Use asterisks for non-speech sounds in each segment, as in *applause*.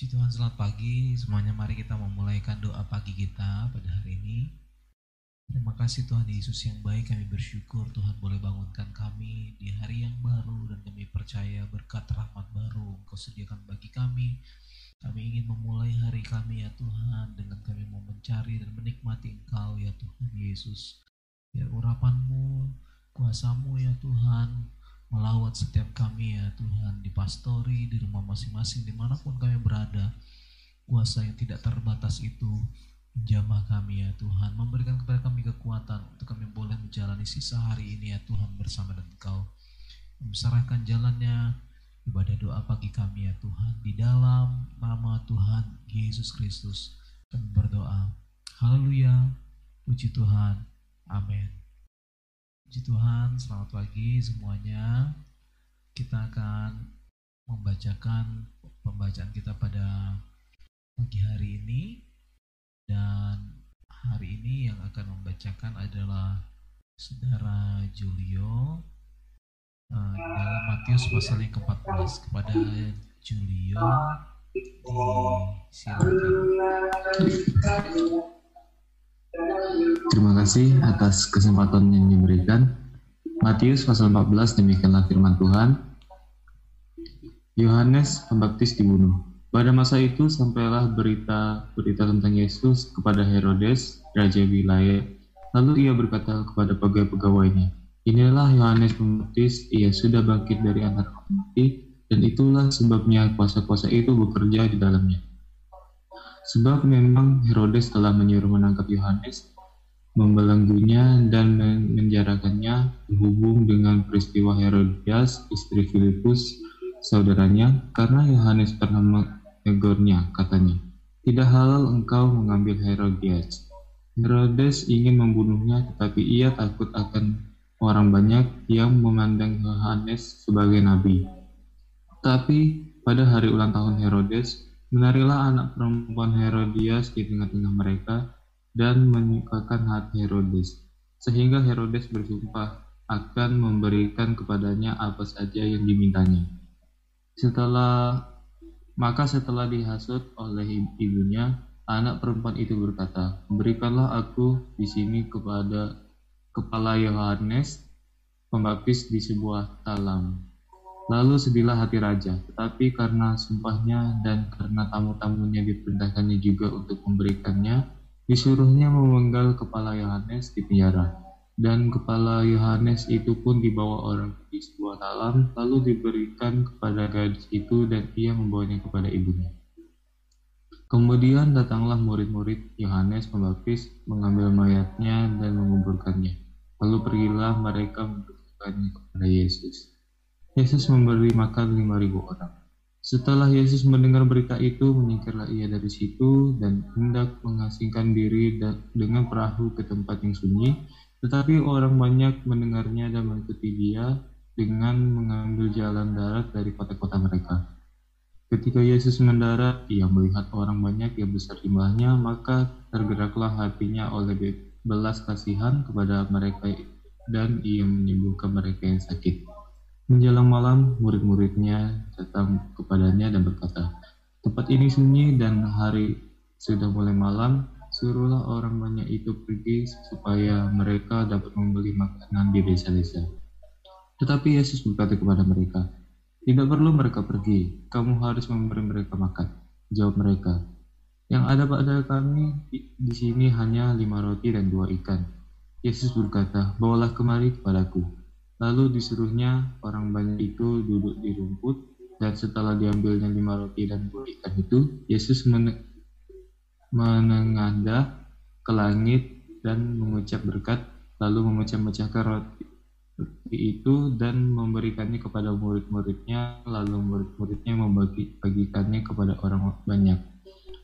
Puji Tuhan selamat pagi. Semuanya mari kita memulaikan doa pagi kita pada hari ini. Terima kasih Tuhan Yesus yang baik kami bersyukur Tuhan boleh bangunkan kami di hari yang baru dan kami percaya berkat rahmat baru Engkau sediakan bagi kami. Kami ingin memulai hari kami ya Tuhan dengan kami mau mencari dan menikmati Engkau ya Tuhan Yesus. Biar urapanmu kuasamu ya Tuhan melawat setiap kami ya Tuhan di pastori, di rumah masing-masing, di mana pun kami berada. Kuasa yang tidak terbatas itu menjamah kami ya Tuhan, memberikan kepada kami kekuatan untuk kami boleh menjalani sisa hari ini ya Tuhan bersama dengan Engkau. Menyerahkan jalannya ibadah doa pagi kami ya Tuhan di dalam nama Tuhan Yesus Kristus kami berdoa. Haleluya, puji Tuhan, amin. Puji Tuhan, selamat pagi semuanya. Kita akan membacakan pembacaan kita pada pagi hari ini dan hari ini yang akan membacakan adalah Saudara Julio uh, dalam Matius pasal yang ke-14 kepada Julio disilakan. Terima kasih atas kesempatan yang diberikan. Matius pasal 14 demikianlah firman Tuhan. Yohanes Pembaptis dibunuh. Pada masa itu sampailah berita berita tentang Yesus kepada Herodes, raja wilayah. Lalu ia berkata kepada pegawai-pegawainya, Inilah Yohanes Pembaptis, ia sudah bangkit dari antara mati, dan itulah sebabnya kuasa-kuasa itu bekerja di dalamnya. Sebab memang Herodes telah menyuruh menangkap Yohanes, membelenggunya dan menjarakannya berhubung dengan peristiwa Herodias, istri Filipus, saudaranya, karena Yohanes pernah menegurnya, katanya, Tidak halal engkau mengambil Herodias. Herodes ingin membunuhnya, tetapi ia takut akan orang banyak yang memandang Yohanes sebagai nabi. Tapi pada hari ulang tahun Herodes, Menarilah anak perempuan Herodias di tengah-tengah mereka dan menyukakan hati Herodes, sehingga Herodes bersumpah akan memberikan kepadanya apa saja yang dimintanya. Setelah maka setelah dihasut oleh ibunya, anak perempuan itu berkata, "Berikanlah aku di sini kepada kepala Yohanes pembaptis di sebuah talam." Lalu sedihlah hati raja, tetapi karena sumpahnya dan karena tamu-tamunya diperintahkannya juga untuk memberikannya, disuruhnya memenggal kepala Yohanes di penjara. Dan kepala Yohanes itu pun dibawa orang di sebuah talam, lalu diberikan kepada gadis itu dan ia membawanya kepada ibunya. Kemudian datanglah murid-murid Yohanes Pembaptis mengambil mayatnya dan menguburkannya. Lalu pergilah mereka memberikannya kepada Yesus. Yesus memberi makan lima ribu orang. Setelah Yesus mendengar berita itu, menyingkirlah ia dari situ dan hendak mengasingkan diri dengan perahu ke tempat yang sunyi. Tetapi orang banyak mendengarnya dan mengikuti dia dengan mengambil jalan darat dari kota-kota mereka. Ketika Yesus mendarat, ia melihat orang banyak yang besar jumlahnya, maka tergeraklah hatinya oleh belas kasihan kepada mereka dan ia menyembuhkan mereka yang sakit. Menjelang malam, murid-muridnya datang kepadanya dan berkata, Tempat ini sunyi dan hari sudah mulai malam, suruhlah orang banyak itu pergi supaya mereka dapat membeli makanan di desa-desa. Tetapi Yesus berkata kepada mereka, Tidak perlu mereka pergi, kamu harus memberi mereka makan. Jawab mereka, Yang ada pada kami di sini hanya lima roti dan dua ikan. Yesus berkata, Bawalah kemari kepadaku. Lalu disuruhnya orang banyak itu duduk di rumput, dan setelah diambilnya lima roti dan dua ikan itu, Yesus men menengadah ke langit dan mengucap berkat, lalu memecah-mecahkan roti itu dan memberikannya kepada murid-muridnya, lalu murid-muridnya membagi-bagikannya kepada orang banyak.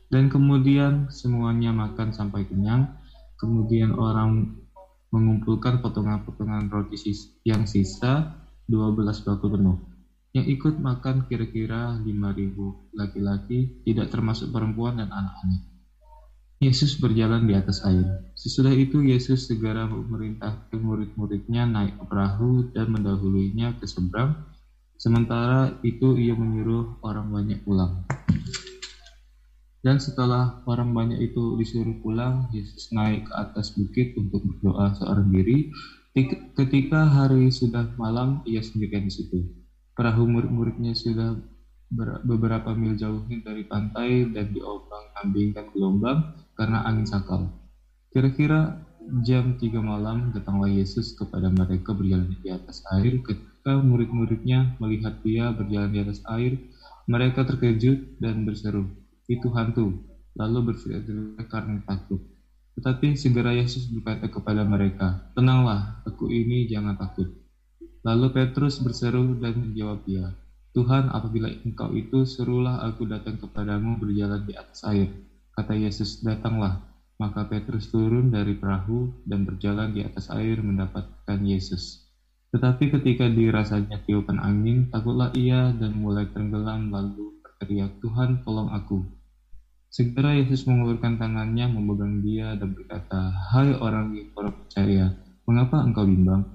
Dan kemudian semuanya makan sampai kenyang, kemudian orang mengumpulkan potongan-potongan roti yang sisa 12 bakul penuh. Yang ikut makan kira-kira 5.000 laki-laki, tidak termasuk perempuan dan anak-anak. Yesus berjalan di atas air. Sesudah itu Yesus segera memerintahkan murid-muridnya naik ke perahu dan mendahulunya ke seberang. Sementara itu ia menyuruh orang banyak pulang. Dan setelah orang banyak itu disuruh pulang, Yesus naik ke atas bukit untuk berdoa seorang diri. Ketika hari sudah malam, ia sendirian di situ. Perahu murid-muridnya sudah beberapa mil jauhnya dari pantai dan diombang-ambingkan gelombang karena angin sakal. Kira-kira jam tiga malam datanglah Yesus kepada mereka berjalan di atas air. Ketika murid-muridnya melihat dia berjalan di atas air, mereka terkejut dan berseru, itu hantu, lalu berteriak karena takut. Tetapi segera Yesus berkata kepada mereka, Tenanglah, aku ini jangan takut. Lalu Petrus berseru dan menjawab dia, Tuhan, apabila engkau itu, serulah aku datang kepadamu berjalan di atas air. Kata Yesus, datanglah. Maka Petrus turun dari perahu dan berjalan di atas air mendapatkan Yesus. Tetapi ketika dirasanya tiupan angin, takutlah ia dan mulai tenggelam lalu berteriak, Tuhan tolong aku. Segera Yesus mengulurkan tangannya memegang dia dan berkata, Hai orang yang kurang percaya, mengapa engkau bimbang?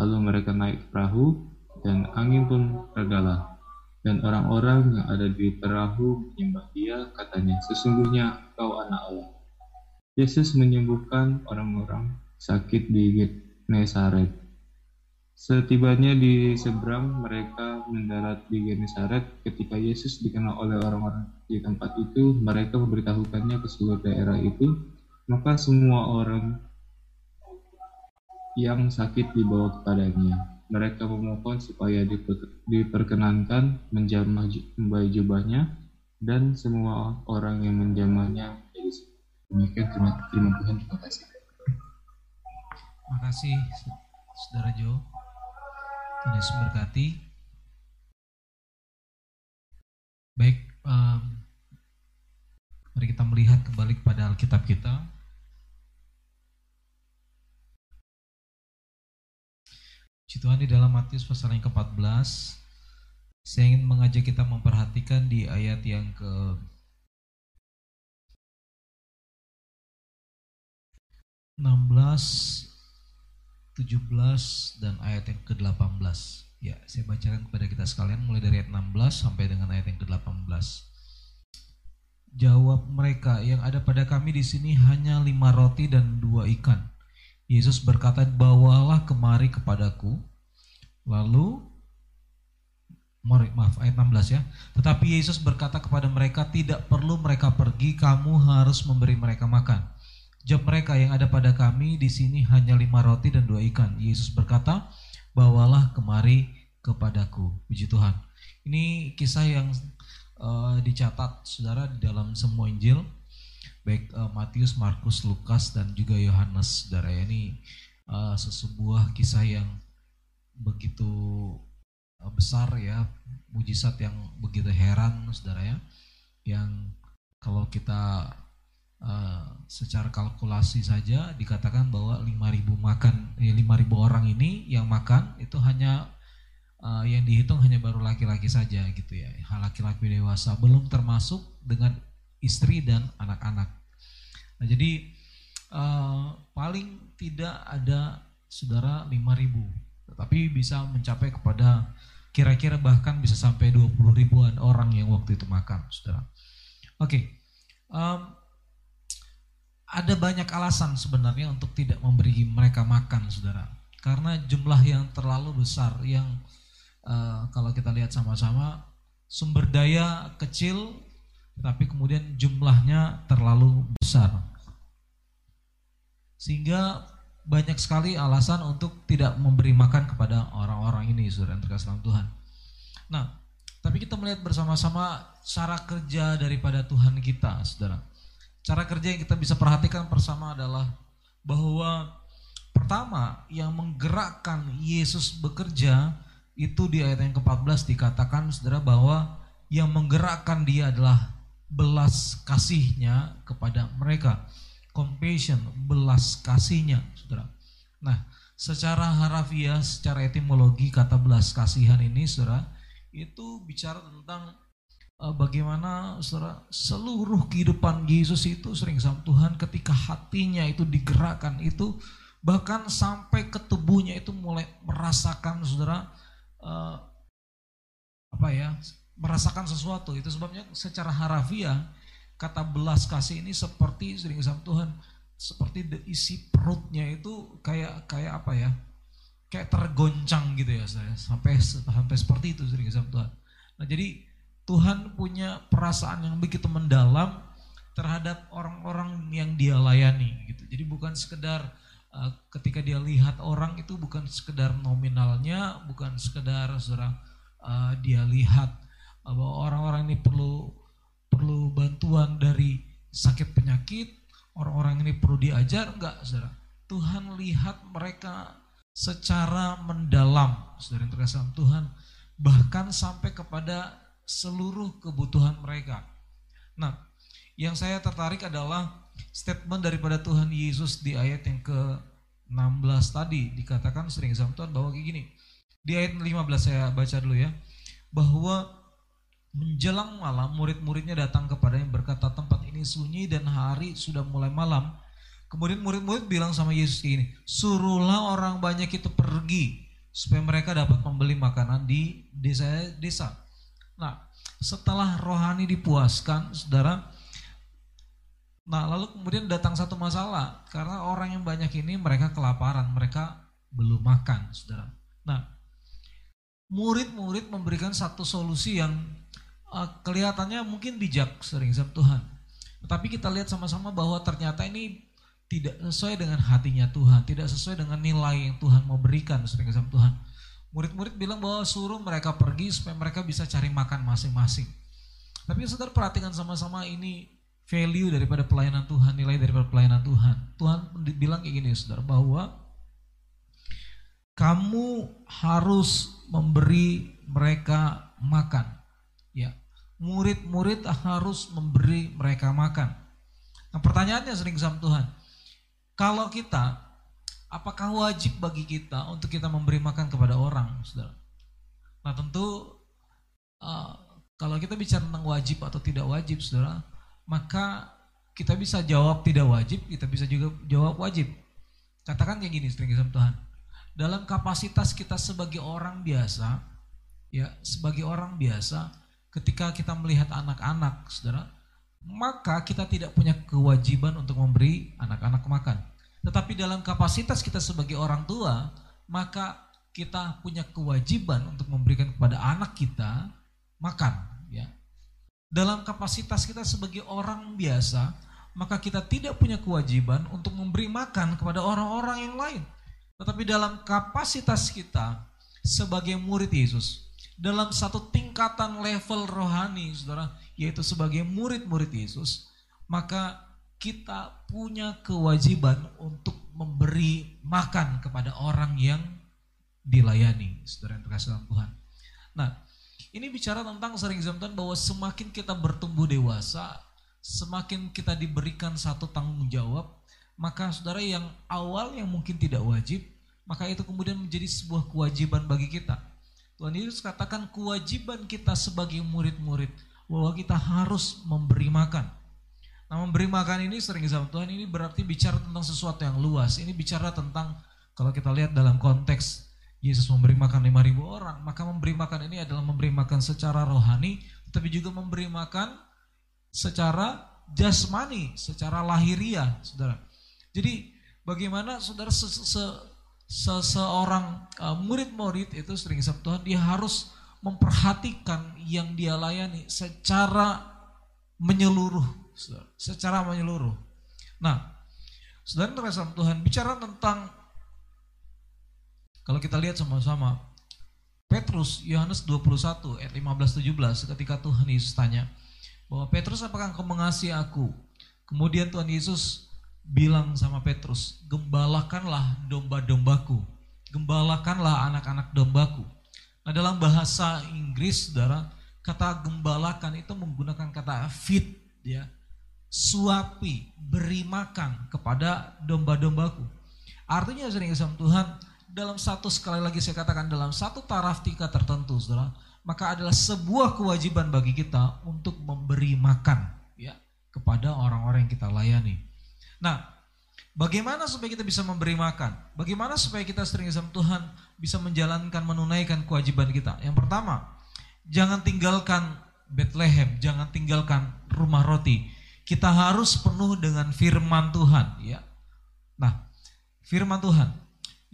Lalu mereka naik perahu dan angin pun redalah. Dan orang-orang yang ada di perahu menyembah dia, katanya, sesungguhnya engkau anak Allah. Yesus menyembuhkan orang-orang sakit di Genesaret. Setibanya di seberang, mereka mendarat di Genesaret. Ketika Yesus dikenal oleh orang-orang di tempat itu, mereka memberitahukannya ke seluruh daerah itu, maka semua orang yang sakit dibawa kepadanya. Mereka memohon supaya diperkenankan menjamah kembali jubahnya, dan semua orang yang menjamahnya menjadi demikian terima, terima Tuhan terima kasih. Terima kasih Saudara Jo. Tuhan Yesus berkati. Baik, um, mari kita melihat kembali kepada Alkitab kita. Puji Tuhan di dalam Matius pasal yang ke-14, saya ingin mengajak kita memperhatikan di ayat yang ke 16, 17 dan ayat yang ke-18. Ya, saya bacakan kepada kita sekalian mulai dari ayat 16 sampai dengan ayat yang ke-18. Jawab mereka, yang ada pada kami di sini hanya lima roti dan dua ikan. Yesus berkata, bawalah kemari kepadaku. Lalu, maaf ayat 16 ya. Tetapi Yesus berkata kepada mereka, tidak perlu mereka pergi, kamu harus memberi mereka makan. Jawab mereka yang ada pada kami di sini hanya lima roti dan dua ikan. Yesus berkata, bawalah kemari kepadaku. Puji Tuhan. Ini kisah yang uh, dicatat saudara di dalam semua Injil, baik uh, Matius, Markus, Lukas dan juga Yohanes. Saudara ini uh, sesebuah kisah yang begitu uh, besar ya, mujizat yang begitu heran, saudara ya, yang kalau kita Uh, secara kalkulasi saja dikatakan bahwa 5000 makan ya 5000 orang ini yang makan itu hanya uh, yang dihitung hanya baru laki-laki saja gitu ya laki-laki dewasa belum termasuk dengan istri dan anak-anak nah jadi uh, paling tidak ada saudara 5000 tetapi bisa mencapai kepada kira-kira bahkan bisa sampai 20 ribuan orang yang waktu itu makan saudara oke okay. um, ada banyak alasan sebenarnya untuk tidak memberi mereka makan, saudara. Karena jumlah yang terlalu besar, yang uh, kalau kita lihat sama-sama sumber daya kecil, tapi kemudian jumlahnya terlalu besar. Sehingga banyak sekali alasan untuk tidak memberi makan kepada orang-orang ini, saudara yang terkasih dalam Tuhan. Nah, tapi kita melihat bersama-sama cara kerja daripada Tuhan kita, saudara Cara kerja yang kita bisa perhatikan bersama adalah bahwa pertama yang menggerakkan Yesus bekerja itu di ayat yang ke-14 dikatakan saudara bahwa yang menggerakkan dia adalah belas kasihnya kepada mereka. Compassion, belas kasihnya saudara. Nah secara harafiah, secara etimologi kata belas kasihan ini saudara itu bicara tentang bagaimana saudara seluruh kehidupan Yesus itu sering sama Tuhan ketika hatinya itu digerakkan itu bahkan sampai ke tubuhnya itu mulai merasakan saudara uh, apa ya merasakan sesuatu. Itu sebabnya secara harafiah kata belas kasih ini seperti sering sama Tuhan seperti isi perutnya itu kayak kayak apa ya kayak tergoncang gitu ya saya. Sampai sampai seperti itu sering sama Tuhan. Nah jadi Tuhan punya perasaan yang begitu mendalam terhadap orang-orang yang dia layani gitu jadi bukan sekedar uh, ketika dia lihat orang itu bukan sekedar nominalnya bukan sekedar saudara uh, dia lihat bahwa orang-orang ini perlu perlu bantuan dari sakit penyakit, orang-orang ini perlu diajar, enggak saudara. Tuhan lihat mereka secara mendalam, saudara yang terkasih Tuhan, bahkan sampai kepada seluruh kebutuhan mereka. Nah, yang saya tertarik adalah statement daripada Tuhan Yesus di ayat yang ke-16 tadi, dikatakan sering sama Tuhan bahwa kayak gini, di ayat 15 saya baca dulu ya, bahwa Menjelang malam, murid-muridnya datang kepadanya berkata, tempat ini sunyi dan hari sudah mulai malam. Kemudian murid-murid bilang sama Yesus ini, suruhlah orang banyak itu pergi supaya mereka dapat membeli makanan di desa-desa. Nah, setelah rohani dipuaskan, saudara, nah lalu kemudian datang satu masalah karena orang yang banyak ini mereka kelaparan, mereka belum makan, saudara. Nah, murid-murid memberikan satu solusi yang uh, kelihatannya mungkin bijak sering sama Tuhan. Tetapi kita lihat sama-sama bahwa ternyata ini tidak sesuai dengan hatinya Tuhan, tidak sesuai dengan nilai yang Tuhan mau berikan sering sama Tuhan. Murid-murid bilang bahwa suruh mereka pergi supaya mereka bisa cari makan masing-masing. Tapi saudara perhatikan sama-sama ini value daripada pelayanan Tuhan, nilai daripada pelayanan Tuhan. Tuhan bilang kayak gini saudara, bahwa kamu harus memberi mereka makan. Ya, murid-murid harus memberi mereka makan. Nah pertanyaannya sering sama Tuhan, kalau kita, apakah wajib bagi kita untuk kita memberi makan kepada orang, saudara? Nah tentu uh, kalau kita bicara tentang wajib atau tidak wajib, saudara, maka kita bisa jawab tidak wajib, kita bisa juga jawab wajib. Katakan kayak gini sering sama Tuhan. Dalam kapasitas kita sebagai orang biasa, ya sebagai orang biasa, ketika kita melihat anak-anak, saudara, maka kita tidak punya kewajiban untuk memberi anak-anak makan. Tetapi dalam kapasitas kita sebagai orang tua, maka kita punya kewajiban untuk memberikan kepada anak kita makan. Ya. Dalam kapasitas kita sebagai orang biasa, maka kita tidak punya kewajiban untuk memberi makan kepada orang-orang yang lain. Tetapi dalam kapasitas kita sebagai murid Yesus, dalam satu tingkatan level rohani, saudara, yaitu sebagai murid-murid Yesus, maka kita punya kewajiban untuk memberi makan kepada orang yang dilayani, saudara yang terkasih dalam Tuhan. Nah, ini bicara tentang sering zaman bahwa semakin kita bertumbuh dewasa, semakin kita diberikan satu tanggung jawab, maka saudara yang awal yang mungkin tidak wajib, maka itu kemudian menjadi sebuah kewajiban bagi kita Tuhan Yesus katakan kewajiban kita sebagai murid-murid bahwa kita harus memberi makan. Nah memberi makan ini sering sama Tuhan ini berarti bicara tentang sesuatu yang luas. Ini bicara tentang kalau kita lihat dalam konteks Yesus memberi makan 5000 orang, maka memberi makan ini adalah memberi makan secara rohani, tapi juga memberi makan secara jasmani, secara lahiriah, saudara. Jadi bagaimana saudara se -se seseorang uh, murid-murid itu sering sama Tuhan dia harus memperhatikan yang dia layani secara menyeluruh, secara menyeluruh. Nah, saudara terasa Tuhan bicara tentang kalau kita lihat sama-sama Petrus Yohanes 21 ayat 15 17 ketika Tuhan Yesus tanya bahwa Petrus apakah engkau mengasihi aku? Kemudian Tuhan Yesus bilang sama Petrus, gembalakanlah domba-dombaku, gembalakanlah anak-anak dombaku. Nah dalam bahasa Inggris, saudara, kata gembalakan itu menggunakan kata feed, ya, suapi, beri makan kepada domba-dombaku. Artinya sering sama Tuhan, dalam satu sekali lagi saya katakan dalam satu taraf tingkat tertentu, saudara, maka adalah sebuah kewajiban bagi kita untuk memberi makan, ya, kepada orang-orang yang kita layani. Nah, bagaimana supaya kita bisa memberi makan? Bagaimana supaya kita sering sama Tuhan bisa menjalankan, menunaikan kewajiban kita? Yang pertama, jangan tinggalkan Bethlehem, jangan tinggalkan rumah roti. Kita harus penuh dengan firman Tuhan ya. Nah, firman Tuhan.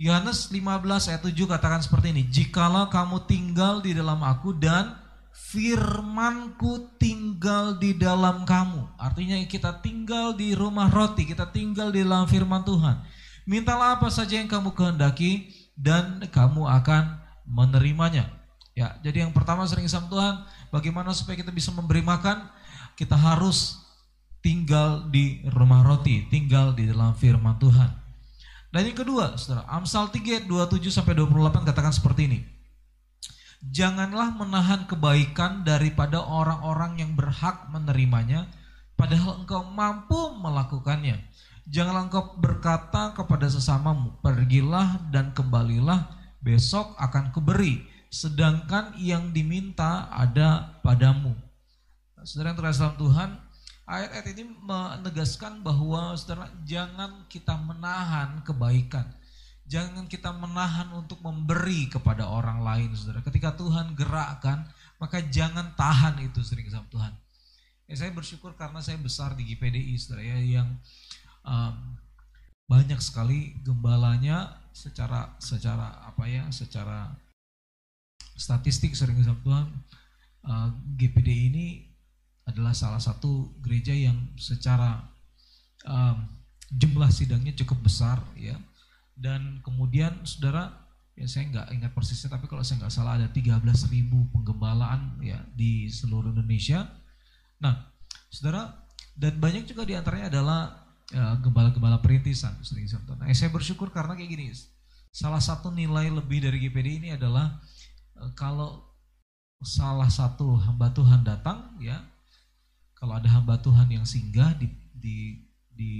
Yohanes 15 ayat 7 katakan seperti ini, "Jikalau kamu tinggal di dalam aku dan firmanku tinggal di dalam kamu." Artinya kita tinggal di rumah roti, kita tinggal di dalam firman Tuhan. Mintalah apa saja yang kamu kehendaki dan kamu akan menerimanya. Ya, jadi yang pertama sering sama Tuhan, bagaimana supaya kita bisa memberi makan? Kita harus tinggal di rumah roti, tinggal di dalam firman Tuhan. Dan yang kedua, Saudara, Amsal 3 27 sampai 28 katakan seperti ini. Janganlah menahan kebaikan daripada orang-orang yang berhak menerimanya, padahal engkau mampu melakukannya. Janganlah engkau berkata kepada sesamamu, pergilah dan kembalilah, besok akan kuberi, sedangkan yang diminta ada padamu. Saudara yang terasa Tuhan, Ayat-ayat ini menegaskan bahwa saudara jangan kita menahan kebaikan. Jangan kita menahan untuk memberi kepada orang lain, saudara. Ketika Tuhan gerakkan, maka jangan tahan itu sering sama Tuhan. Ya, saya bersyukur karena saya besar di GPDI, saudara ya, yang um, banyak sekali gembalanya secara secara apa ya, secara statistik sering sama Tuhan. Uh, GPDI ini adalah salah satu gereja yang secara um, jumlah sidangnya cukup besar ya. Dan kemudian saudara ya saya nggak ingat persisnya tapi kalau saya nggak salah ada 13 ribu penggembalaan ya di seluruh Indonesia. Nah saudara dan banyak juga di antaranya adalah ya, gembala-gembala perintisan sering nah, saya bersyukur karena kayak gini salah satu nilai lebih dari GPD ini adalah eh, kalau salah satu hamba Tuhan datang ya kalau ada hamba Tuhan yang singgah di di di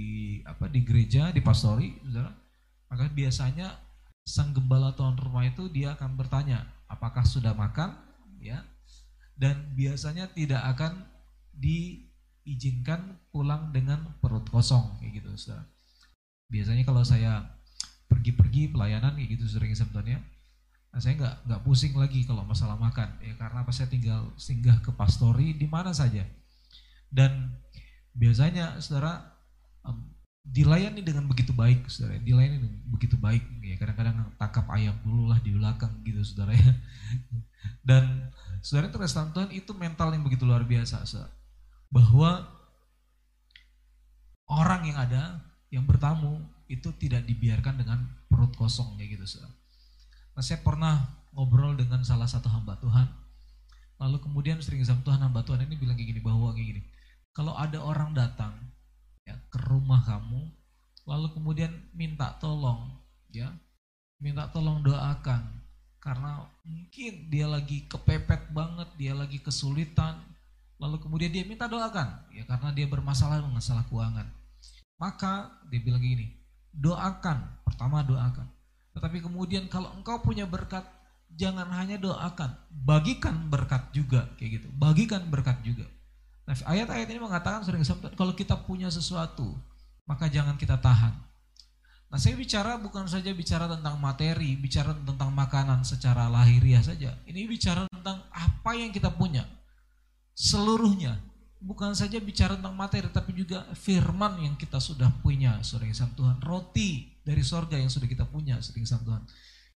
apa di gereja di pastori saudara maka biasanya sang gembala tuan rumah itu dia akan bertanya apakah sudah makan? Ya. Dan biasanya tidak akan diizinkan pulang dengan perut kosong kayak gitu saudara. Biasanya kalau saya pergi-pergi pelayanan kayak gitu sering sebetulnya nah, saya nggak nggak pusing lagi kalau masalah makan ya karena apa? Saya tinggal singgah ke pastori di mana saja dan biasanya saudara um, dilayani dengan begitu baik saudara dilayani dengan begitu baik ya. Kadang-kadang tangkap ayam dulu lah di belakang gitu saudara ya. Dan saudara terus Tuhan itu mental yang begitu luar biasa saudara. bahwa orang yang ada yang bertamu itu tidak dibiarkan dengan perut kosong kayak gitu saudara nah saya pernah ngobrol dengan salah satu hamba Tuhan. Lalu kemudian sering sama Tuhan hamba Tuhan ini bilang kayak gini bahwa kayak gini kalau ada orang datang ya ke rumah kamu lalu kemudian minta tolong ya minta tolong doakan karena mungkin dia lagi kepepet banget dia lagi kesulitan lalu kemudian dia minta doakan ya karena dia bermasalah masalah keuangan. Maka dia bilang gini doakan pertama doakan. Tetapi kemudian kalau engkau punya berkat jangan hanya doakan bagikan berkat juga kayak gitu. Bagikan berkat juga Nah, ayat-ayat ini mengatakan sering kalau kita punya sesuatu, maka jangan kita tahan. Nah, saya bicara bukan saja bicara tentang materi, bicara tentang makanan secara lahiriah saja. Ini bicara tentang apa yang kita punya. Seluruhnya. Bukan saja bicara tentang materi, tapi juga firman yang kita sudah punya, sering sama Tuhan. Roti dari sorga yang sudah kita punya, sering sama Tuhan.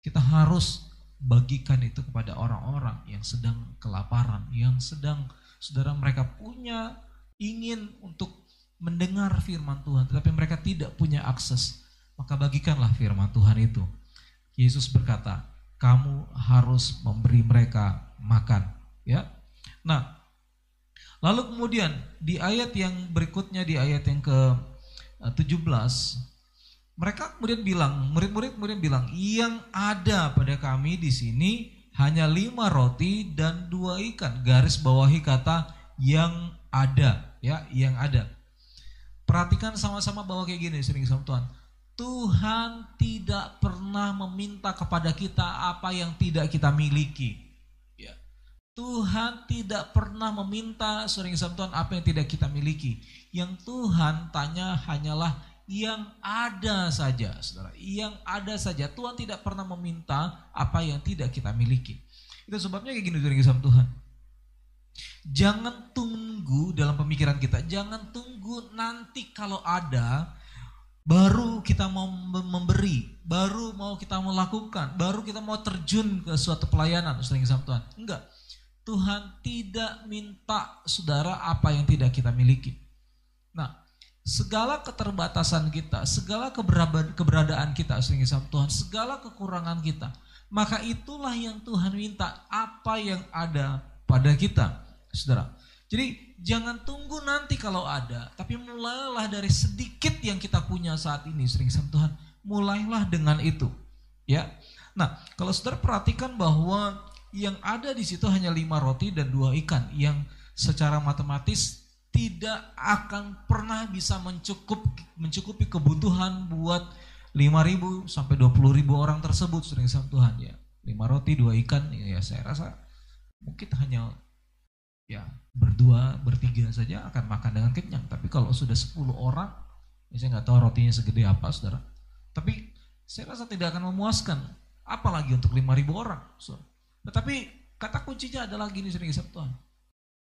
Kita harus bagikan itu kepada orang-orang yang sedang kelaparan, yang sedang Saudara mereka punya ingin untuk mendengar firman Tuhan, tetapi mereka tidak punya akses. Maka bagikanlah firman Tuhan itu. Yesus berkata, kamu harus memberi mereka makan. Ya, Nah, lalu kemudian di ayat yang berikutnya, di ayat yang ke-17, mereka kemudian bilang, murid-murid kemudian bilang, yang ada pada kami di sini hanya lima roti dan dua ikan. Garis bawahi kata yang ada, ya, yang ada. Perhatikan sama-sama bahwa kayak gini sering sama Tuhan. Tuhan tidak pernah meminta kepada kita apa yang tidak kita miliki. Ya. Tuhan tidak pernah meminta sering sama Tuhan apa yang tidak kita miliki. Yang Tuhan tanya hanyalah yang ada saja, saudara. Yang ada saja. Tuhan tidak pernah meminta apa yang tidak kita miliki. Itu sebabnya kayak gini dari sama Tuhan. Jangan tunggu dalam pemikiran kita, jangan tunggu nanti kalau ada baru kita mau memberi, baru mau kita melakukan, baru kita mau terjun ke suatu pelayanan, sering sama Tuhan. Enggak. Tuhan tidak minta saudara apa yang tidak kita miliki. Segala keterbatasan kita, segala keberadaan kita sering sama Tuhan, segala kekurangan kita, maka itulah yang Tuhan minta apa yang ada pada kita, saudara. Jadi jangan tunggu nanti kalau ada, tapi mulailah dari sedikit yang kita punya saat ini, sering sama Tuhan. Mulailah dengan itu, ya. Nah, kalau saudara perhatikan bahwa yang ada di situ hanya lima roti dan dua ikan, yang secara matematis tidak akan pernah bisa mencukup mencukupi kebutuhan buat 5.000 sampai 20.000 orang tersebut sering sama Tuhan ya. Lima roti, dua ikan ya saya rasa mungkin hanya ya berdua bertiga saja akan makan dengan kenyang tapi kalau sudah 10 orang ya saya nggak tahu rotinya segede apa saudara tapi saya rasa tidak akan memuaskan apalagi untuk 5000 orang so. tetapi kata kuncinya adalah gini sering Tuhan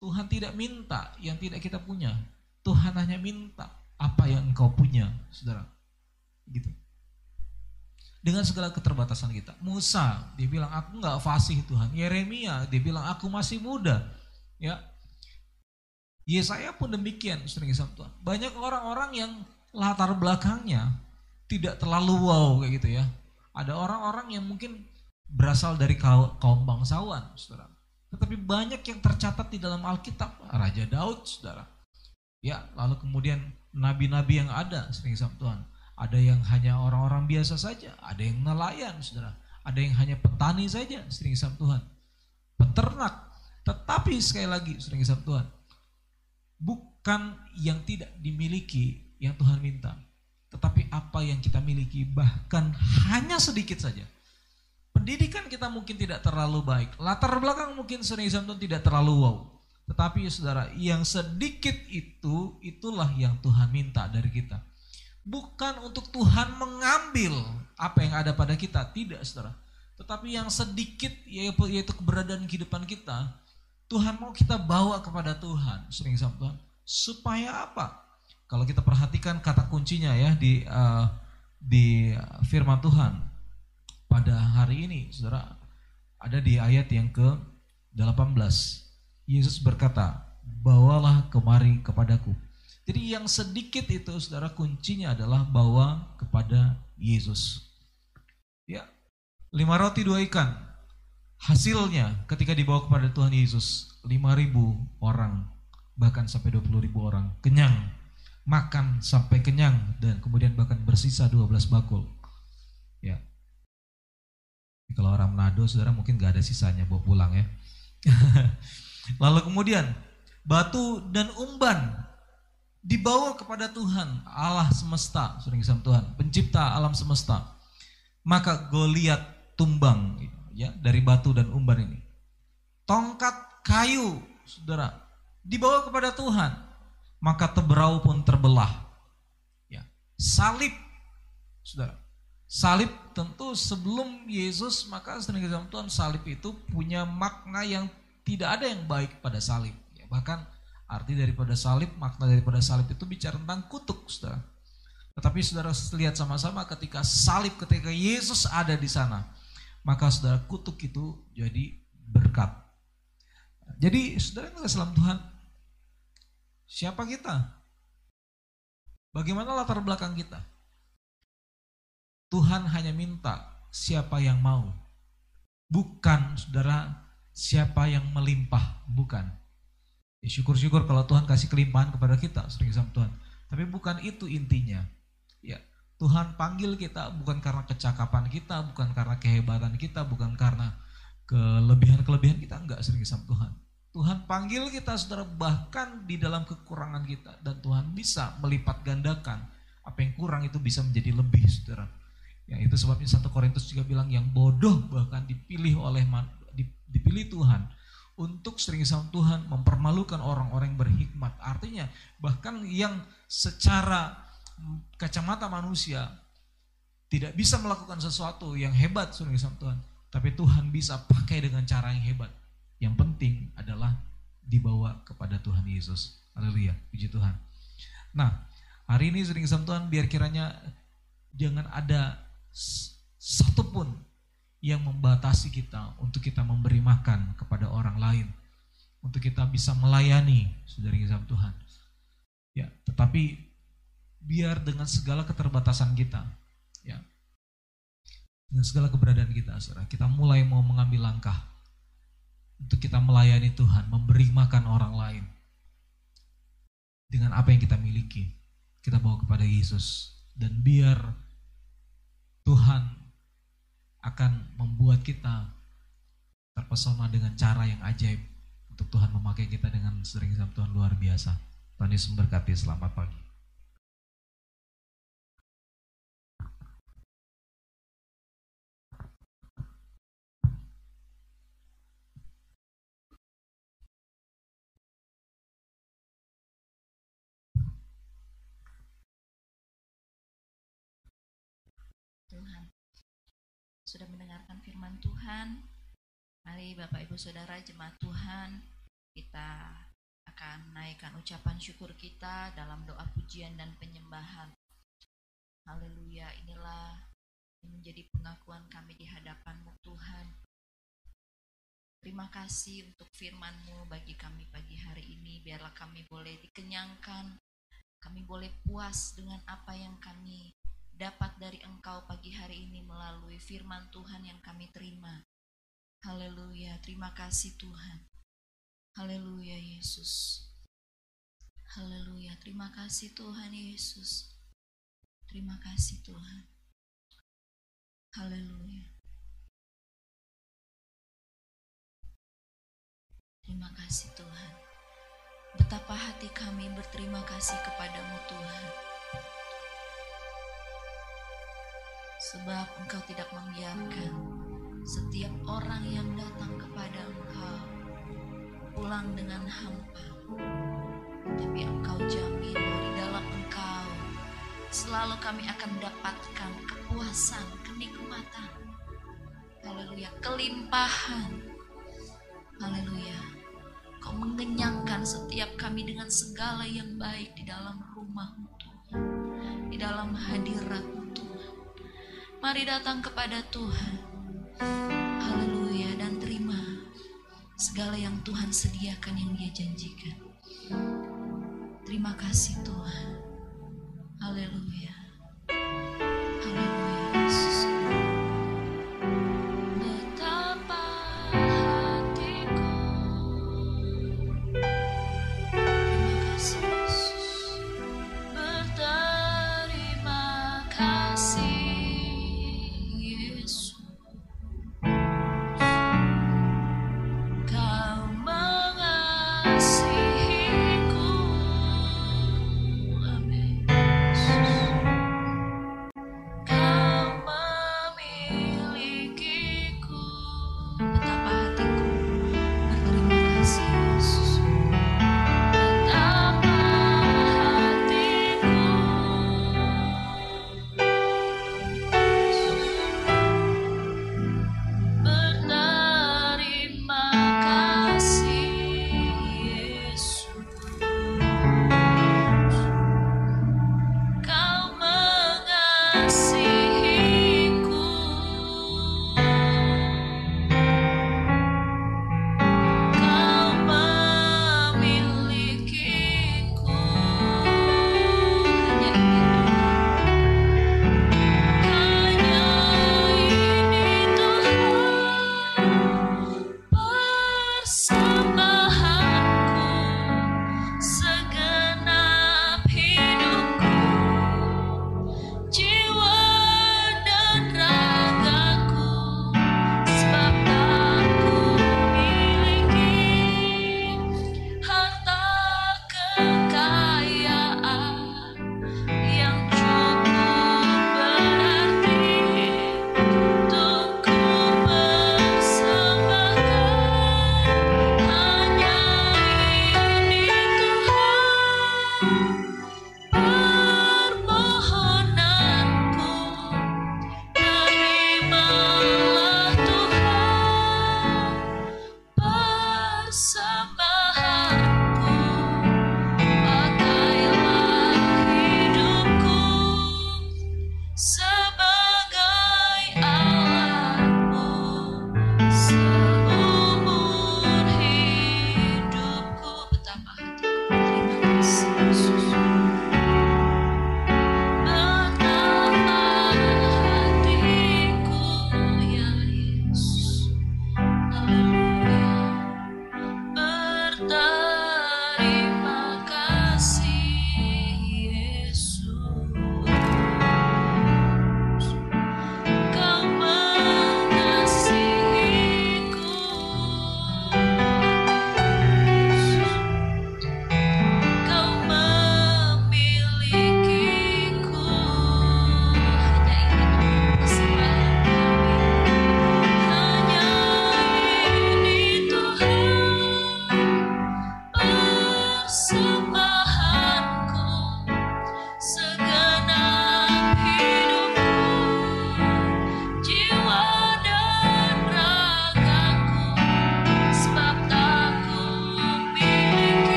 Tuhan tidak minta yang tidak kita punya Tuhan hanya minta apa yang engkau punya saudara gitu dengan segala keterbatasan kita Musa dia bilang aku nggak fasih Tuhan Yeremia dia bilang aku masih muda Ya. Yesaya pun demikian, sering sama Tuhan. Banyak orang-orang yang latar belakangnya tidak terlalu wow kayak gitu ya. Ada orang-orang yang mungkin berasal dari kaum bangsawan, saudara. Tetapi banyak yang tercatat di dalam Alkitab, Raja Daud, saudara. Ya, lalu kemudian nabi-nabi yang ada, sering Tuhan. Ada yang hanya orang-orang biasa saja, ada yang nelayan, saudara. Ada yang hanya petani saja, sering Tuhan. Peternak, tetapi sekali lagi, sering Tuhan, bukan yang tidak dimiliki yang Tuhan minta, tetapi apa yang kita miliki bahkan hanya sedikit saja. Pendidikan kita mungkin tidak terlalu baik, latar belakang mungkin kisah Tuhan tidak terlalu wow. Tetapi saudara, yang sedikit itu, itulah yang Tuhan minta dari kita. Bukan untuk Tuhan mengambil apa yang ada pada kita, tidak saudara. Tetapi yang sedikit yaitu keberadaan kehidupan kita, Tuhan mau kita bawa kepada Tuhan, sering. Supaya apa? Kalau kita perhatikan kata kuncinya ya di uh, di firman Tuhan pada hari ini, Saudara, ada di ayat yang ke-18. Yesus berkata, "Bawalah kemari kepadaku." Jadi yang sedikit itu Saudara kuncinya adalah bawa kepada Yesus. Ya, lima roti dua ikan. Hasilnya ketika dibawa kepada Tuhan Yesus, 5.000 orang, bahkan sampai 20.000 orang, kenyang, makan sampai kenyang, dan kemudian bahkan bersisa 12 bakul. Ya. Kalau orang Manado, saudara mungkin gak ada sisanya bawa pulang ya. *laughs* Lalu kemudian, batu dan umban dibawa kepada Tuhan, Allah semesta, sering sama Tuhan, pencipta alam semesta. Maka Goliat tumbang, ya dari batu dan umban ini. Tongkat kayu, saudara, dibawa kepada Tuhan, maka teberau pun terbelah. Ya, salib, saudara. Salib tentu sebelum Yesus maka sering Tuhan salib itu punya makna yang tidak ada yang baik pada salib. Ya, bahkan arti daripada salib, makna daripada salib itu bicara tentang kutuk, saudara. Tetapi saudara lihat sama-sama ketika salib, ketika Yesus ada di sana, maka saudara kutuk itu jadi berkat. Jadi saudara yang salam Tuhan, siapa kita? Bagaimana latar belakang kita? Tuhan hanya minta siapa yang mau. Bukan saudara siapa yang melimpah, bukan. Ya, syukur-syukur kalau Tuhan kasih kelimpahan kepada kita, sering sama Tuhan. Tapi bukan itu intinya. Ya, Tuhan panggil kita bukan karena kecakapan kita, bukan karena kehebatan kita, bukan karena kelebihan-kelebihan kita, enggak sering sama Tuhan. Tuhan panggil kita saudara bahkan di dalam kekurangan kita dan Tuhan bisa melipat gandakan apa yang kurang itu bisa menjadi lebih saudara. Ya itu sebabnya satu Korintus juga bilang yang bodoh bahkan dipilih oleh dipilih Tuhan untuk sering sama Tuhan mempermalukan orang-orang berhikmat. Artinya bahkan yang secara kacamata manusia tidak bisa melakukan sesuatu yang hebat suruh sama Tuhan. Tapi Tuhan bisa pakai dengan cara yang hebat. Yang penting adalah dibawa kepada Tuhan Yesus. Haleluya, puji Tuhan. Nah, hari ini sering Tuhan biar kiranya jangan ada satupun yang membatasi kita untuk kita memberi makan kepada orang lain, untuk kita bisa melayani saudara yang Tuhan. Ya, tetapi biar dengan segala keterbatasan kita, ya, dengan segala keberadaan kita, saudara, kita mulai mau mengambil langkah untuk kita melayani Tuhan, memberi makan orang lain dengan apa yang kita miliki. Kita bawa kepada Yesus dan biar Tuhan akan membuat kita terpesona dengan cara yang ajaib untuk Tuhan memakai kita dengan sering sama Tuhan luar biasa. Tuhan Yesus memberkati. Selamat pagi. Firman Tuhan. Mari Bapak Ibu Saudara jemaat Tuhan, kita akan naikkan ucapan syukur kita dalam doa pujian dan penyembahan. Haleluya, inilah yang menjadi pengakuan kami di hadapanmu Tuhan. Terima kasih untuk firman-Mu bagi kami pagi hari ini. Biarlah kami boleh dikenyangkan, kami boleh puas dengan apa yang kami dapat dari Engkau pagi hari ini melalui firman Tuhan yang kami terima. Haleluya, terima kasih Tuhan. Haleluya Yesus. Haleluya, terima kasih Tuhan Yesus. Terima kasih Tuhan. Haleluya. Terima kasih Tuhan. Betapa hati kami berterima kasih kepadamu Tuhan. Sebab engkau tidak membiarkan setiap orang yang datang kepada engkau pulang dengan hampa. Tapi engkau jamin bahwa di dalam engkau selalu kami akan mendapatkan kepuasan, kenikmatan. Haleluya, kelimpahan. Haleluya. Kau mengenyangkan setiap kami dengan segala yang baik di dalam rumahmu Tuhan. Di dalam hadiratmu Mari datang kepada Tuhan. Haleluya dan terima segala yang Tuhan sediakan yang dia janjikan. Terima kasih Tuhan. Haleluya. Yesus,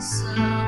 So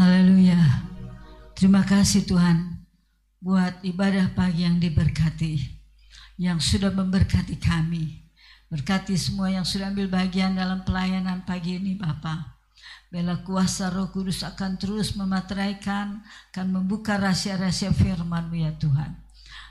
Haleluya. Terima kasih Tuhan buat ibadah pagi yang diberkati, yang sudah memberkati kami. Berkati semua yang sudah ambil bagian dalam pelayanan pagi ini Bapak. Bela kuasa roh kudus akan terus memateraikan, akan membuka rahasia-rahasia firman-Mu ya Tuhan.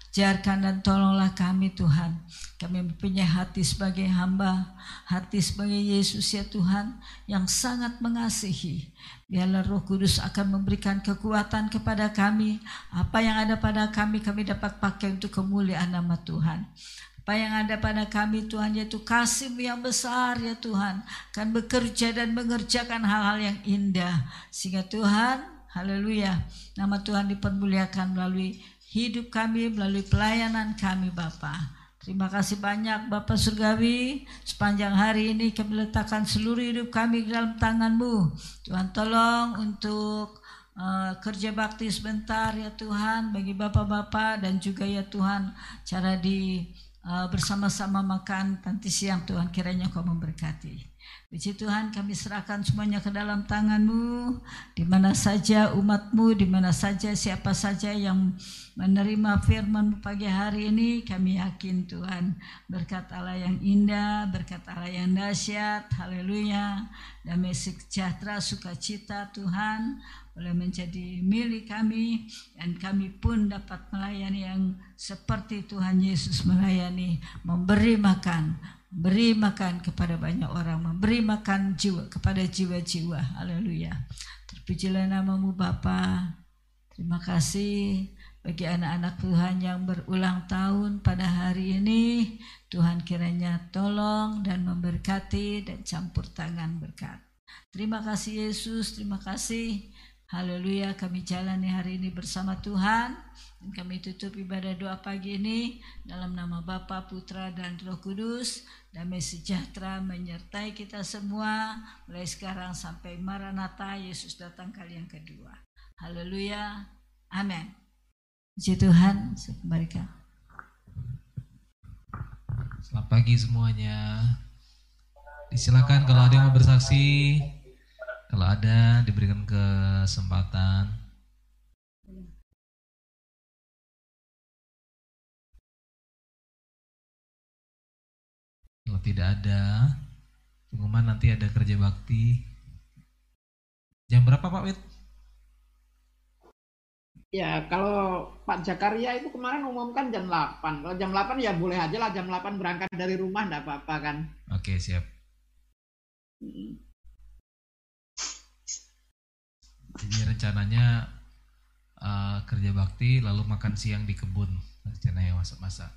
Jarkan dan tolonglah kami Tuhan. Kami mempunyai hati sebagai hamba, hati sebagai Yesus ya Tuhan yang sangat mengasihi. Biarlah roh kudus akan memberikan kekuatan kepada kami. Apa yang ada pada kami, kami dapat pakai untuk kemuliaan nama Tuhan. Apa yang ada pada kami Tuhan yaitu kasih yang besar ya Tuhan. Akan bekerja dan mengerjakan hal-hal yang indah. Sehingga Tuhan, haleluya, nama Tuhan dipermuliakan melalui hidup kami melalui pelayanan kami Bapa. Terima kasih banyak Bapak Surgawi. Sepanjang hari ini kami letakkan seluruh hidup kami dalam tanganmu. Tuhan tolong untuk uh, kerja bakti sebentar ya Tuhan bagi Bapak-Bapak dan juga ya Tuhan cara di uh, bersama-sama makan nanti siang Tuhan kiranya kau memberkati. Puji Tuhan kami serahkan semuanya ke dalam tanganmu. Di mana saja umatmu di mana saja siapa saja yang menerima firman pagi hari ini kami yakin Tuhan berkat Allah yang indah berkat Allah yang dahsyat haleluya. Damai sejahtera sukacita Tuhan boleh menjadi milik kami dan kami pun dapat melayani yang seperti Tuhan Yesus melayani memberi makan beri makan kepada banyak orang, memberi makan jiwa kepada jiwa-jiwa. Haleluya. Terpujilah namamu Bapa. Terima kasih bagi anak-anak Tuhan yang berulang tahun pada hari ini. Tuhan kiranya tolong dan memberkati dan campur tangan berkat. Terima kasih Yesus, terima kasih. Haleluya, kami jalani hari ini bersama Tuhan. Dan kami tutup ibadah doa pagi ini dalam nama Bapa, Putra, dan Roh Kudus. Damai sejahtera menyertai kita semua mulai sekarang sampai Maranatha Yesus datang kali yang kedua. Haleluya. Amin. Puji Tuhan, saya Selamat pagi semuanya. Disilakan kalau ada yang mau bersaksi, kalau ada diberikan kesempatan. Kalau tidak ada, pengumuman nanti ada kerja bakti. Jam berapa Pak Wit? Ya, kalau Pak Jakaria itu kemarin umumkan jam 8. Kalau jam 8 ya boleh aja lah jam 8 berangkat dari rumah enggak apa-apa kan. Oke, siap. Jadi rencananya uh, kerja bakti lalu makan siang di kebun rencananya masak-masak.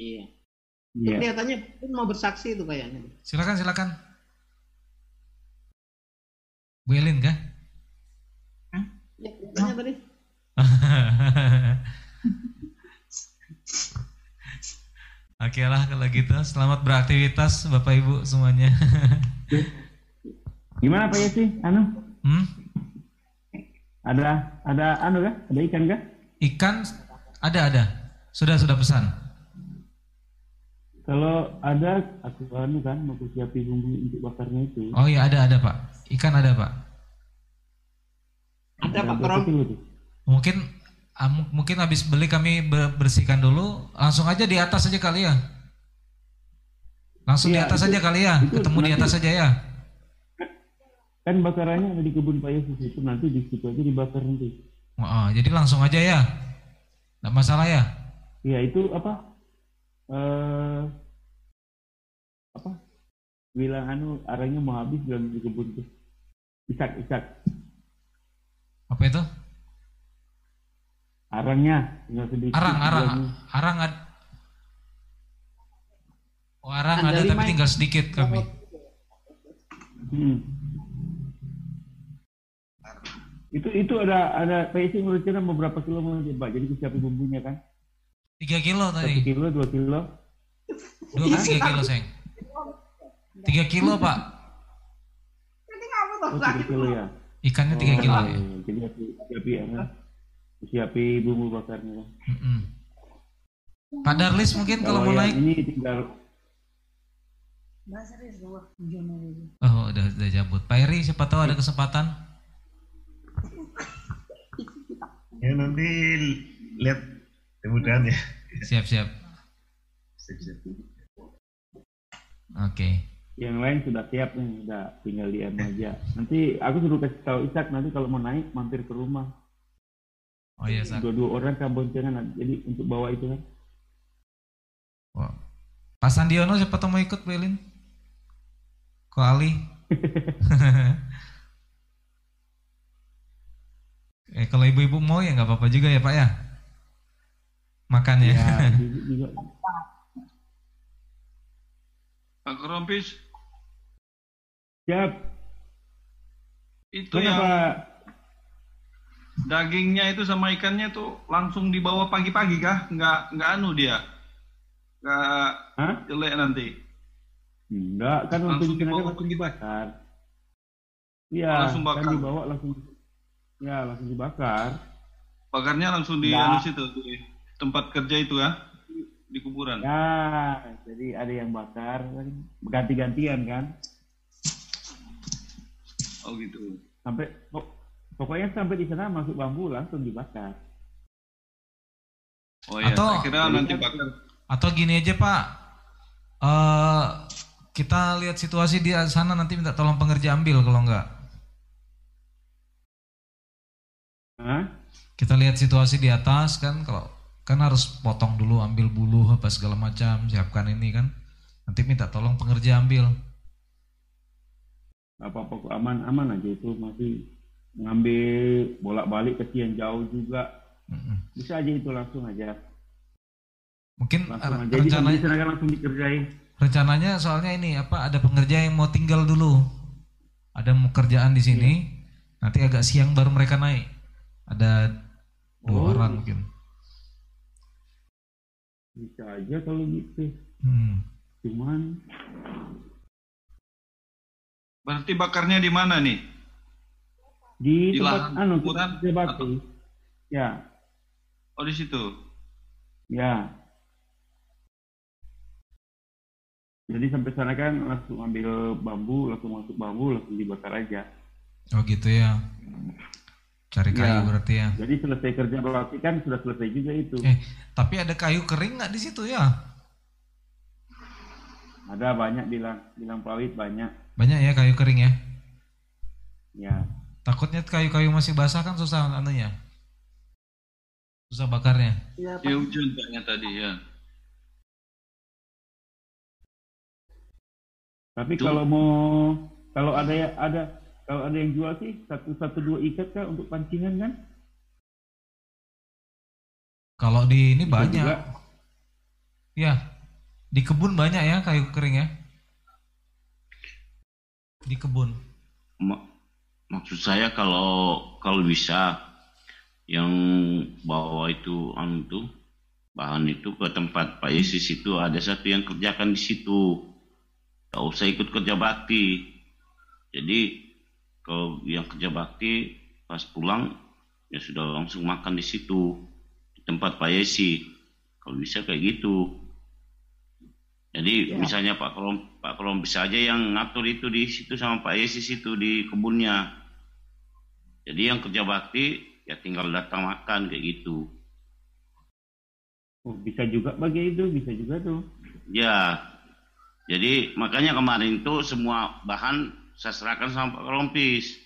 Iya. Yeah. Kelihatannya mau bersaksi itu kayaknya. Silakan, silakan. Bu Elin kah? Hah? Ya, tanya tadi. *laughs* Oke lah kalau gitu, selamat beraktivitas Bapak Ibu semuanya. *laughs* Gimana Pak Yesi? Anu? Hmm? Ada ada anu kah? Ada ikan kah? Ikan ada ada. Sudah sudah pesan. Kalau ada aku anu kan mau siapin bumbu untuk bakarnya itu. Oh iya ada ada pak. Ikan ada pak. Ada pak Krom. Mungkin ah, mungkin habis beli kami bersihkan dulu. Langsung aja di atas aja kali ya. Langsung ya, di atas itu, aja kali ya. Ketemu di atas aja ya. Kan bakarannya ada di kebun Pak Yesus itu nanti di situ aja dibakar nanti. Oh, jadi langsung aja ya. Tidak masalah ya. Iya itu apa? Eh, apa? Bilang anu arahnya mau habis bilang di kebun tuh isak isak. Apa itu? Arangnya tinggal sedikit. Arang arang. arang ad... oh arang ada tapi tinggal sedikit kami. Hmm. itu itu ada ada PSI menurutnya beberapa kilo mau coba jadi siapin bumbunya kan tiga kilo tadi satu kilo dua kilo dua tiga kilo sayang Tiga kilo pak. Oh, tiga kilo ya? Ikannya 3 kilo Oh, ya. Jadi api, api, ya. Siapi bumbu bakarnya. Mm-mm. Pak Darlis mungkin kalau mau yang naik. ini tinggal Oh udah udah jabut. Pak Eri siapa tahu ada kesempatan. Ya nanti lihat kemudahan ya. Siap siap. Oke. yang lain sudah siap nih, udah tinggal DM aja. Nanti aku suruh kasih tahu Isak nanti kalau mau naik mampir ke rumah. Oh iya Sak. Dua-dua orang kan boncengan jadi untuk bawa itu kan. Wah. Pak Sandiono siapa tahu mau ikut Belin? Ko Ali. *laughs* eh kalau ibu-ibu mau ya nggak apa-apa juga ya Pak ya. Makan ya. Ya, juga, juga. Pak Kerompis, Siap. itu yang Kenapa? dagingnya itu sama ikannya tuh langsung dibawa pagi-pagi kah? Nggak nggak anu dia, nggak Hah? jelek nanti. Enggak, kan Langsung kan dibawa langsung dibakar. Iya, Langsung bakar. kan dibawa langsung Ya, langsung dibakar. Bakarnya langsung di anu situ di tempat kerja itu ya, di kuburan. Ya, jadi ada yang bakar, ganti-gantian kan. Oh gitu. Sampai pok- pokoknya sampai di sana masuk bambu langsung dibakar. Oh iya, Atau- saya kira nanti bakar. Atau gini aja Pak. Eh kita lihat situasi di sana nanti minta tolong pengerja ambil kalau enggak. Hah? Kita lihat situasi di atas kan kalau kan harus potong dulu ambil bulu apa segala macam siapkan ini kan. Nanti minta tolong pengerja ambil. Apa-apa kok aman-aman aja itu. Masih ngambil bolak-balik ke yang jauh juga. Bisa aja itu langsung aja. Mungkin langsung aja. Jadi rencananya langsung dikerjain. rencananya soalnya ini apa ada pengerja yang mau tinggal dulu. Ada mau kerjaan di sini. Nanti agak siang baru mereka naik. Ada dua Oh. orang mungkin bisa aja kalau gitu Hmm. cuman Berarti bakarnya di mana nih? di, Di tempat lahan anu kuburan bakti ya Oh di situ. ya jadi sampai sana kan langsung ambil bambu langsung masuk bambu langsung dibakar aja oh gitu ya cari kayu Ya. berarti ya. Jadi selesai kerja bakti kan sudah selesai juga itu. Eh. tapi ada kayu kering nggak di situ ya? Ada banyak bilang bilang pawit banyak. Banyak ya kayu kering ya? Ya takutnya kayu-kayu masih basah kan susah anunya. Susah bakarnya. Iya, Ya hujan kayaknya tadi ya. Tapi Itu- kalau mau kalau ada ya ada kalau ada yang jual sih satu satu dua ikat kah untuk pancingan kan? kalau di ini Bisa banyak. juga. ya di kebun banyak ya kayu kering ya. Di kebun. Ma- maksud saya kalau kalau bisa yang bawa itu anu tuh bahan itu ke tempat Pak Yesus itu ada satu yang kerjakan di situ. Gak usah ikut kerja bakti. Jadi kalau yang kerja bakti pas pulang ya sudah langsung makan di situ di tempat Pak Yesi kalau bisa kayak gitu jadi Ya. misalnya Pak Kolom Pak Kolom bisa aja yang ngatur itu di situ sama Pak Yesus itu di kebunnya. Jadi yang kerja bakti ya tinggal datang makan kayak gitu. Oh, bisa juga bagi itu bisa juga tuh. Ya. Jadi makanya kemarin itu semua bahan saya serahkan sama Pak Kolompis.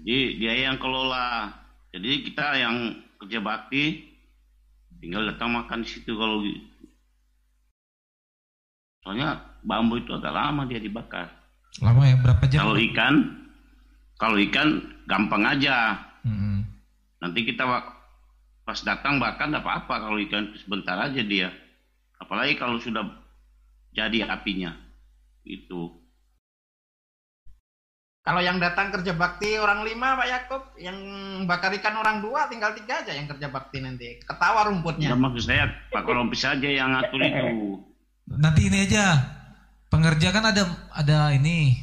Jadi dia yang kelola. Jadi kita yang kerja bakti tinggal datang makan di situ kalau gitu. Soalnya bambu itu agak lama dia dibakar. lama ya berapa jam Kalau ikan, kalau ikan gampang aja. Mm-mm. Nanti kita pas datang bahkan tidak apa-apa kalau ikan sebentar aja dia. Apalagi kalau sudah jadi apinya. Itu. Kalau yang datang kerja bakti orang lima Pak Yakub, yang bakar ikan orang dua, tinggal tiga aja yang kerja bakti nanti. Ketawa rumputnya. Ya, maksud saya Pak Kolompis saja yang ngatur itu. nanti ini aja pengerja kan ada ada ini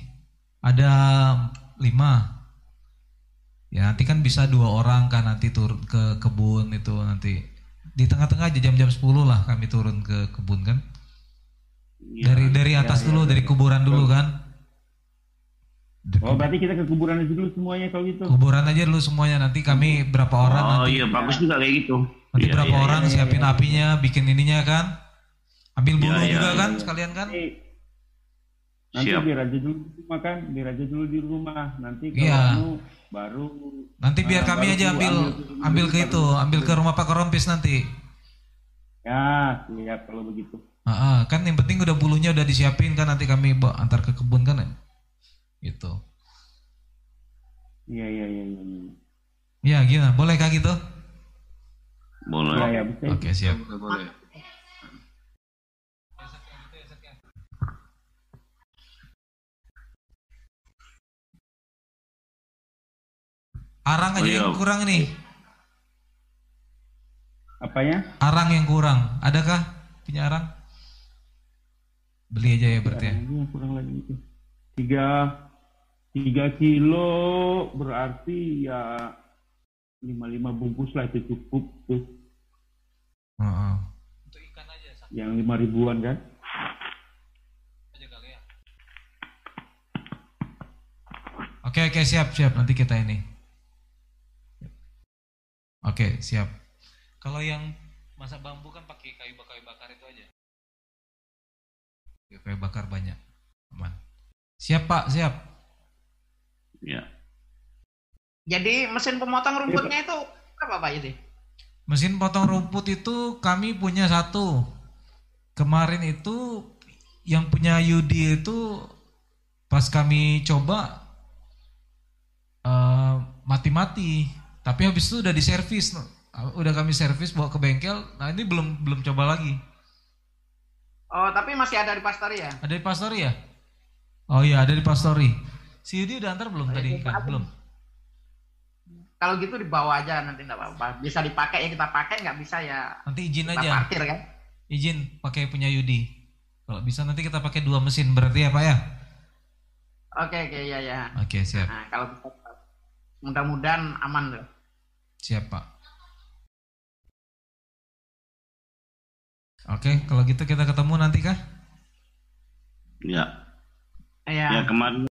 ada lima. Ya nanti kan bisa dua orang kan nanti turun ke kebun itu nanti di tengah-tengah aja jam-jam 10 lah kami turun ke kebun kan. Iya. Dari dari atas ya, dulu, ya. dari kuburan dulu kan. Oh berarti kita ke kuburan aja dulu semuanya kalau gitu. Kuburan aja dulu semuanya nanti kami berapa orang Oh nanti iya bagus juga kayak gitu. nanti Iya, berapa iya, orang iya, siapin iya. apinya, bikin ininya kan. Ambil Iya, bulu iya, juga iya, kan iya. sekalian kan. Nanti, Siap. biar aja dulu di rumah kan, biar aja dulu di rumah. Nanti kalau Iya. baru Nanti biar Ah, kami baru aja ambil ambil- ambil ke itu, ambil ke rumah Pak Korompis nanti. ya siap kalau begitu. Ah, ah, kan yang penting udah bulunya udah disiapin kan nanti kami antar ke kebun kan. Gitu. Iya iya iya iya. iya. Ya gimana? Bolehkah gitu? Boleh. Iya ya bisa. Oke siap. Boleh. Arang aja Oh, iya. yang kurang nih. Apanya? Arang yang kurang. Adakah punya arang? Beli aja ya berarti ya. Ini yang kurang lagi itu. Tiga tiga kilo berarti ya lima lima bungkus lah itu cukup tuh. Heeh. Yang lima ribuan kan? Oke oke siap siap nanti kita ini. Oke siap. Kalau yang masak bambu kan pakai kayu bakar kayu bakar itu aja. Kayu, kayu bakar banyak. Aman. Siap Pak siap. Ya. Jadi mesin pemotong rumputnya itu berapa Pak Yudi? Mesin potong rumput itu kami punya satu. Kemarin itu yang punya Yudi itu pas kami coba eh, mati-mati. Tapi habis itu udah diservis, udah kami servis bawa ke bengkel. Nah ini belum belum coba lagi. Oh tapi masih ada di Pastori ya? Ada di Pastori ya? Oh iya ada di Pastori. Si Yudi udah antar belum tadi itu kan? Pak. Belum. Kalau gitu dibawa aja nanti nggak apa-apa. Bisa dipakai ya kita pakai, nggak bisa ya Nanti izin kita aja. parkir kan? Izin pakai punya Yudi. Kalau bisa nanti kita pakai dua mesin berarti ya Pak ya? Oke oke ya ya. Oke siap. Nah kalau mudah-mudahan aman loh. Siap Pak. Oke, kalau gitu kita ketemu nanti kah? Ya. Ya. Ya kemarin